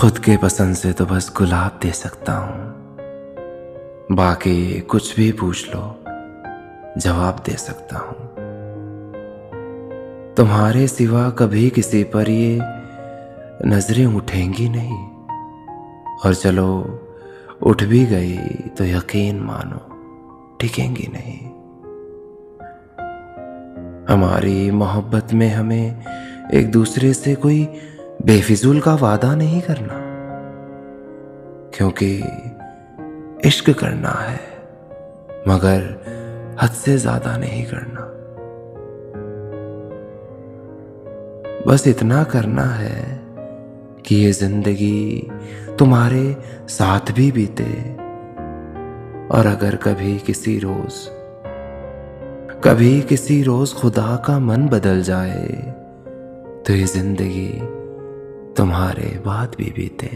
खुद के पसंद से तो बस गुलाब दे सकता हूँ। बाकी कुछ भी पूछ लो, जवाब दे सकता हूँ। तुम्हारे सिवा कभी किसी पर ये नज़रें उठेंगी नहीं। और चलो, उठ भी गई तो यकीन मानो, टिकेंगी नहीं। हमारी मोहब्बत में हमें एक दूसरे से कोई बेफिजूल का वादा नहीं करना, क्योंकि इश्क करना है, मगर हद से ज़्यादा नहीं करना। बस इतना करना है कि ये ज़िंदगी तुम्हारे साथ भी बीते, और अगर कभी किसी रोज, कभी किसी रोज खुदा का मन बदल जाए तो ये ज़िंदगी तुम्हारे बाद भी बीते